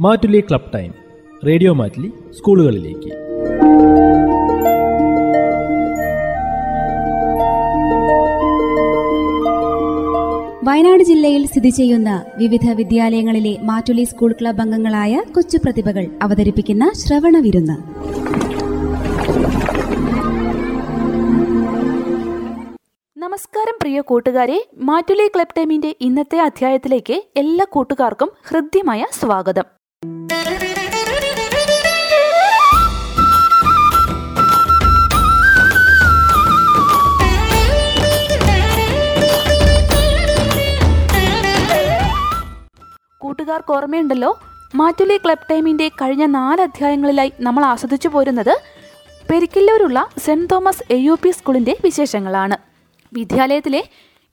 Mattoli club time. Radio Mattoli സ്കൂളുകളിലേക്ക്. വയനാട് ജില്ലയിൽ സ്ഥിതി ചെയ്യുന്ന വിവിധ വിദ്യാലയങ്ങളിലെ മാറ്റുലി സ്കൂൾ ക്ലബ് അംഗങ്ങളായ കൊച്ചു പ്രതിഭകൾ അവതരിപ്പിക്കുന്ന ശ്രവണ വിരുന്ന്. നമസ്കാരം പ്രിയ കൂട്ടുകാരെ മാറ്റുലി ക്ലബ് ടൈമിന്റെ ഇന്നത്തെ അധ്യായത്തിലേക്ക് എല്ലാ കൂട്ടുകാർക്കും ഹൃദ്യമായ സ്വാഗതം. കൂട്ടുകാർക്ക് ഓർമ്മയുണ്ടല്ലോ? മാറ്റുലി ക്ലബ് ടൈമിന്റെ കഴിഞ്ഞ നാല് അധ്യായങ്ങളിലായി നമ്മൾ ആസ്വദിച്ചു പോരുന്നത് പെരിക്കില്ലൂരുള്ള Saint Thomas A U P സ്കൂളിന്റെ വിശേഷങ്ങളാണ്. വിദ്യാലയത്തിലെ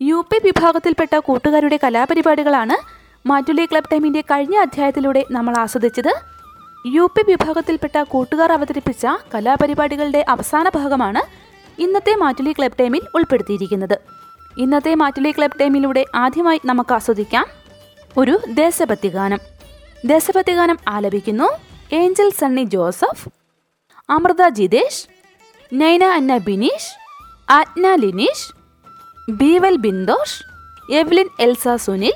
യു പി വിഭാഗത്തിൽപ്പെട്ട കൂട്ടുകാരുടെ കലാപരിപാടികളാണ് മാറ്റുലി ക്ലബ് ടൈമിന്റെ കഴിഞ്ഞ അധ്യായത്തിലൂടെ നമ്മൾ ആസ്വദിച്ചത് യു പി വിഭാഗത്തിൽപ്പെട്ട കൂട്ടുകാർ അവതരിപ്പിച്ച കലാപരിപാടികളുടെ അവസാന ഭാഗമാണ് ഇന്നത്തെ മാറ്റുലി ക്ലബ് ടൈമിൽ ഉൾപ്പെടുത്തിയിരിക്കുന്നത്. ഇന്നത്തെ മാറ്റുലി ക്ലബ് ടൈമിലൂടെ ആദ്യമായി നമുക്ക് ആസ്വദിക്കാം ഒരു ദേശഭക്തി ഗാനം. ദേശഭക്തി ഗാനം ആലപിക്കുന്നു Angel Sunny Joseph Amrutha Jithesh Naina Anna Bineesh Ajna Lineesh bevel Bindosh Evelyn Elsa Sunil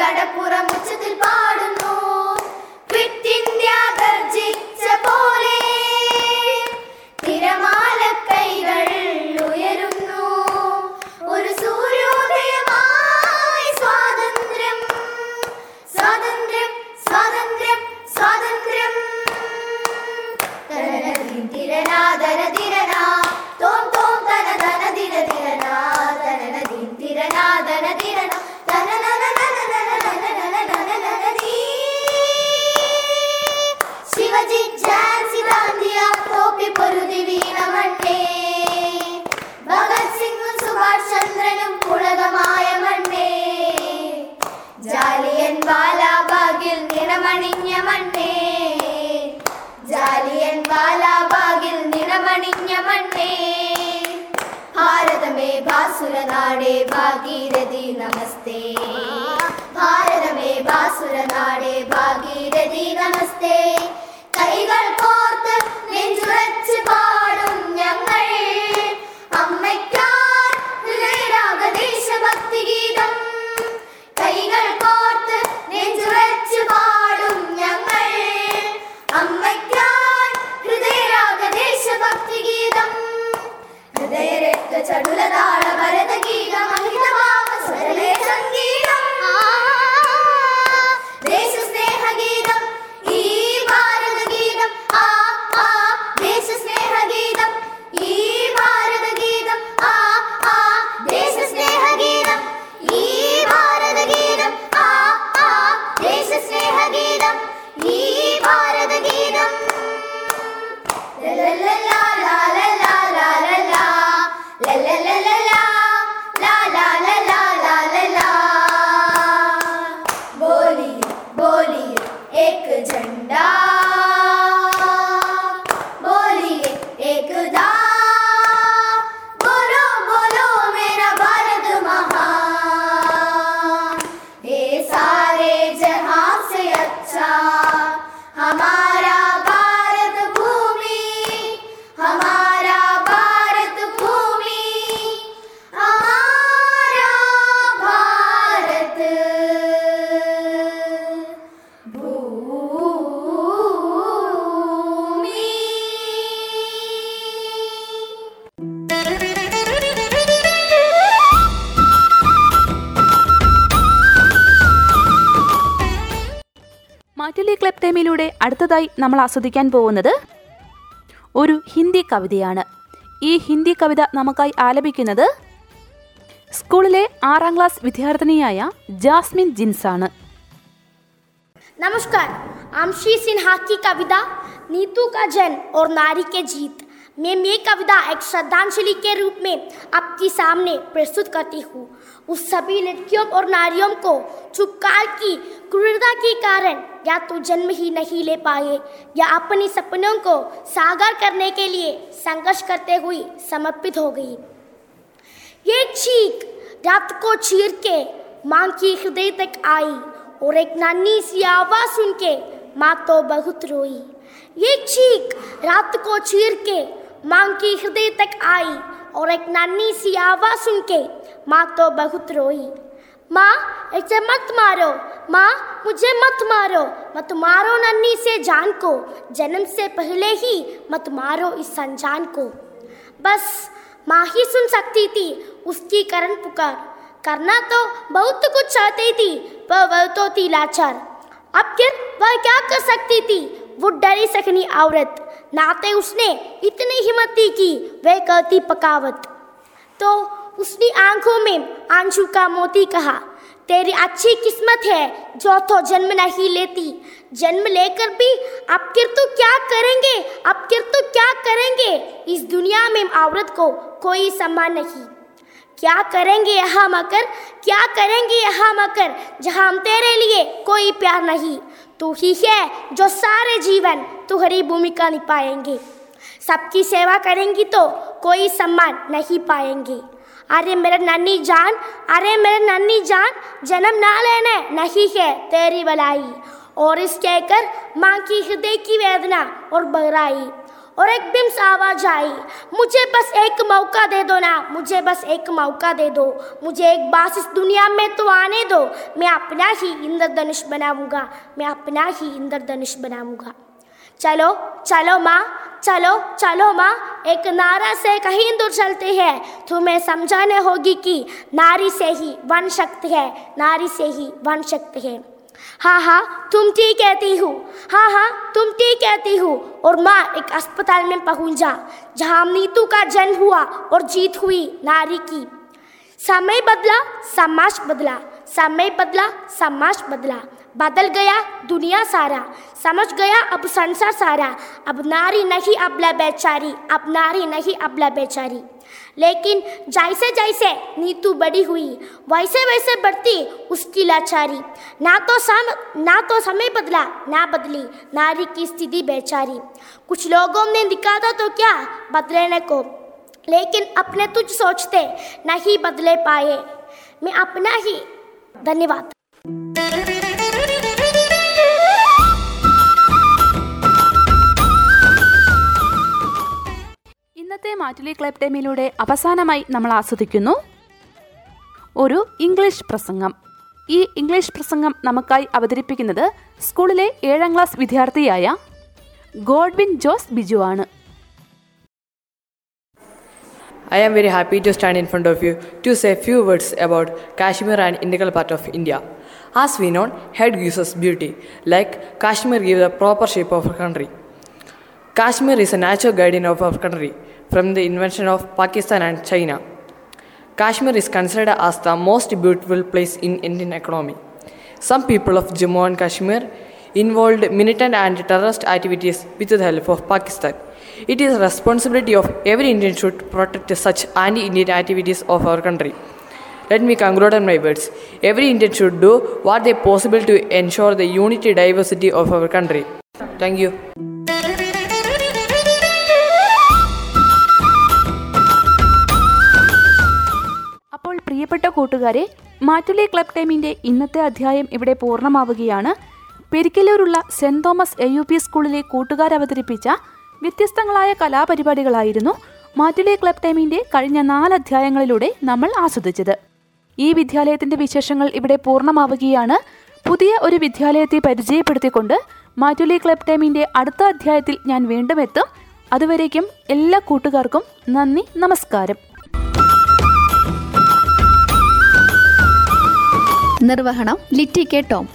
கடப்புறம் ബാസുരനാടേ Bhagirathi നമസ്തേ. ഭാരതമേ ബാസുരനാടേ ഭാഗീരഥി നമസ്തേ. കൈകൾ കോർത്ത് നെഞ്ചുറച്ച് പാ ക്ലബ് ടൈമിലൂടെ അടുത്തതായി നമ്മൾ ആസ്വദിക്കാൻ പോകുന്നത് ഒരു ഹിന്ദി കവിതയാണ് ഈ ഹിന്ദി കവിത നമുക്കായി ആലപിക്കുന്നത് സ്കൂളിലെ ആറാം ക്ലാസ് വിദ്യാർത്ഥിനിയായ ജാസ്മിൻ ജിൻസാണ് नमस्कार आमशी सिन्हा की कविता नीतू का जन्म और नारी के जीत मैं ये कविता एक श्रद्धांजलि के रूप में आपके सामने प्रस्तुत करती हूँ उस सभी लड़कियों और नारियों को चुपकाल की क्रूरता के कारण या तो जन्म ही नहीं ले पाए, या अपने सपनों को सागर करने के लिए संघर्ष करते हुए समर्पित हो गई ये चीख रात को चीर के माँ की हृदय तक आई और एक नानी सी आवाज़ सुन के माँ तो बहुत रोई। ये चीख रात को चीर के माँ की हृदय तक आई और एक नानी सी आवाज़ सुन के माँ तो बहुत रोई। माँ ऐसे मत मारो माँ, मुझे मत मारो। मत मारो नन्ही से जान को। जन्म से पहले ही मत मारो इस अनजान को। बस, माँ ही सुन सकती थी उसकी करण पुकार। करना तो बहुत कुछ चाहती थी, पर वह तो थी लाचार। अब फिर वह क्या कर सकती थी? वो डरी सकनी औरत। नाते उसने इतनी हिम्मत थी कि, वह कहती पकावत। तो उसने आँखों में आँसू का मोती कहा तेरी अच्छी किस्मत है, जो तो जन्म नहीं लेती। जन्म लेकर भी फिर तो क्या करेंगे? फिर तो क्या करेंगे? इस दुनिया में औरत को कोई सम्मान नहीं। क्या करेंगे यहाँ मकर क्या करेंगे यहाँ मकर जहाँ हम तेरे लिए कोई प्यार नहीं, तू ही है जो सारे जीवन तुम्हारी भूमिका निभाएँगे। सबकी सेवा करेंगी तो कोई सम्मान नहीं पाएँगे। अरे मेरे नन्ही जान, अरे मेरे नन्ही जान, जन्म ना लेने, नहीं है तेरी भलाई। और इस कहकर माँ की हृदय की वेदना और बहराई। और एक बिम्स आवाज़ आई, मुझे बस एक मौका दे दो ना, मुझे बस एक मौका दे दो। मुझे एक बास इस दुनिया में तो आने दो, मैं अपना ही इंद्रधनुष बनाऊँगा, मैं अपना ही इंद्रधनुष बनाऊँगा। चलो चलो माँ, चलो चलो माँ। एक नारा से कहीं दूर चलते हैं। तुम्हें समझाने होगी कि नारी से ही वन शक्ति है, नारी से ही वन शक्ति है। हाँ हाँ तुम ठीक कहती हो। हाँ हाँ तुम ठीक कहती हो। और माँ, एक अस्पताल में पहुँचा, जहाँ नीतू का जन्म हुआ और जीत हुई नारी की। समय बदला, समाज बदला। समय बदला, समाज बदला। बदल गया दुनिया सारा, समझ गया अब संसार सारा। अब नारी नहीं अबला बेचारी, अब नारी नहीं अबला बेचारी। लेकिन जैसे जैसे नीतू बड़ी हुई, वैसे वैसे बढ़ती उसकी लाचारी। ना तो सम, ना तो समय बदला, ना बदली नारी की स्थिति बेचारी। कुछ लोगों ने दिखाता तो क्या बदलने को, लेकिन अपने तुझ सोचते नहीं बदले पाए। मैं अपना ही धन्यवाद। ആറ്റുലി ക്ലബ് ഡേമിലൂടെ അവസാനമായി നമ്മൾ ആസ്വദിക്കുന്നു. ഒരു ഇംഗ്ലീഷ് പ്രസംഗം. ഈ ഇംഗ്ലീഷ് പ്രസംഗം നമുക്കായി അവതരിപ്പിക്കുന്നത് സ്കൂളിലെ ഏഴാം ക്ലാസ് വിദ്യാർത്ഥിയായ ഗോഡ്വിൻ ജോസ് ബിജു ആണ്. I am very happy to stand in front of you to say few words about Kashmir and integral part of India as we known head gives us beauty like Kashmir give the proper shape of country Kashmir is a natural garden of our country from the invention of Pakistan and China. Kashmir is considered as the most beautiful place in Indian economy. Some people of Jammu and Kashmir involved militant and terrorist activities with the help of Pakistan. It is responsibility of every Indian should protect such anti-Indian activities of our country. Let me conclude on my words. Every Indian should do what they possible to ensure the unity diversity of our country. Thank you. പ്രിയപ്പെട്ട കൂട്ടുകാരെ Mattoli club ടൈമിന്റെ ഇന്നത്തെ അധ്യായം ഇവിടെ പൂർണമാവുകയാണ്. പെരിക്കലൂരുള്ള Saint Thomas A U P സ്കൂളിലെ കൂട്ടുകാർ അവതരിപ്പിച്ച വ്യത്യസ്തങ്ങളായ കലാപരിപാടികളായിരുന്നു മാറ്റുലി ക്ലബ് ടൈമിന്റെ കഴിഞ്ഞ നാല് അധ്യായങ്ങളിലൂടെ നമ്മൾ ആസ്വദിച്ചത്. ഈ വിദ്യാലയത്തിന്റെ വിശേഷങ്ങൾ ഇവിടെ പൂർണമാവുകയാണ്. പുതിയ ഒരു വിദ്യാലയത്തെ പരിചയപ്പെടുത്തിക്കൊണ്ട് മാറ്റുലി ക്ലബ് ടൈമിന്റെ അടുത്ത അധ്യായത്തിൽ ഞാൻ വീണ്ടും എത്തും. അതുവരേക്കും എല്ലാ കൂട്ടുകാർക്കും നന്ദി നമസ്കാരം. നിർവഹണം ലിറ്റി കെ ടോം.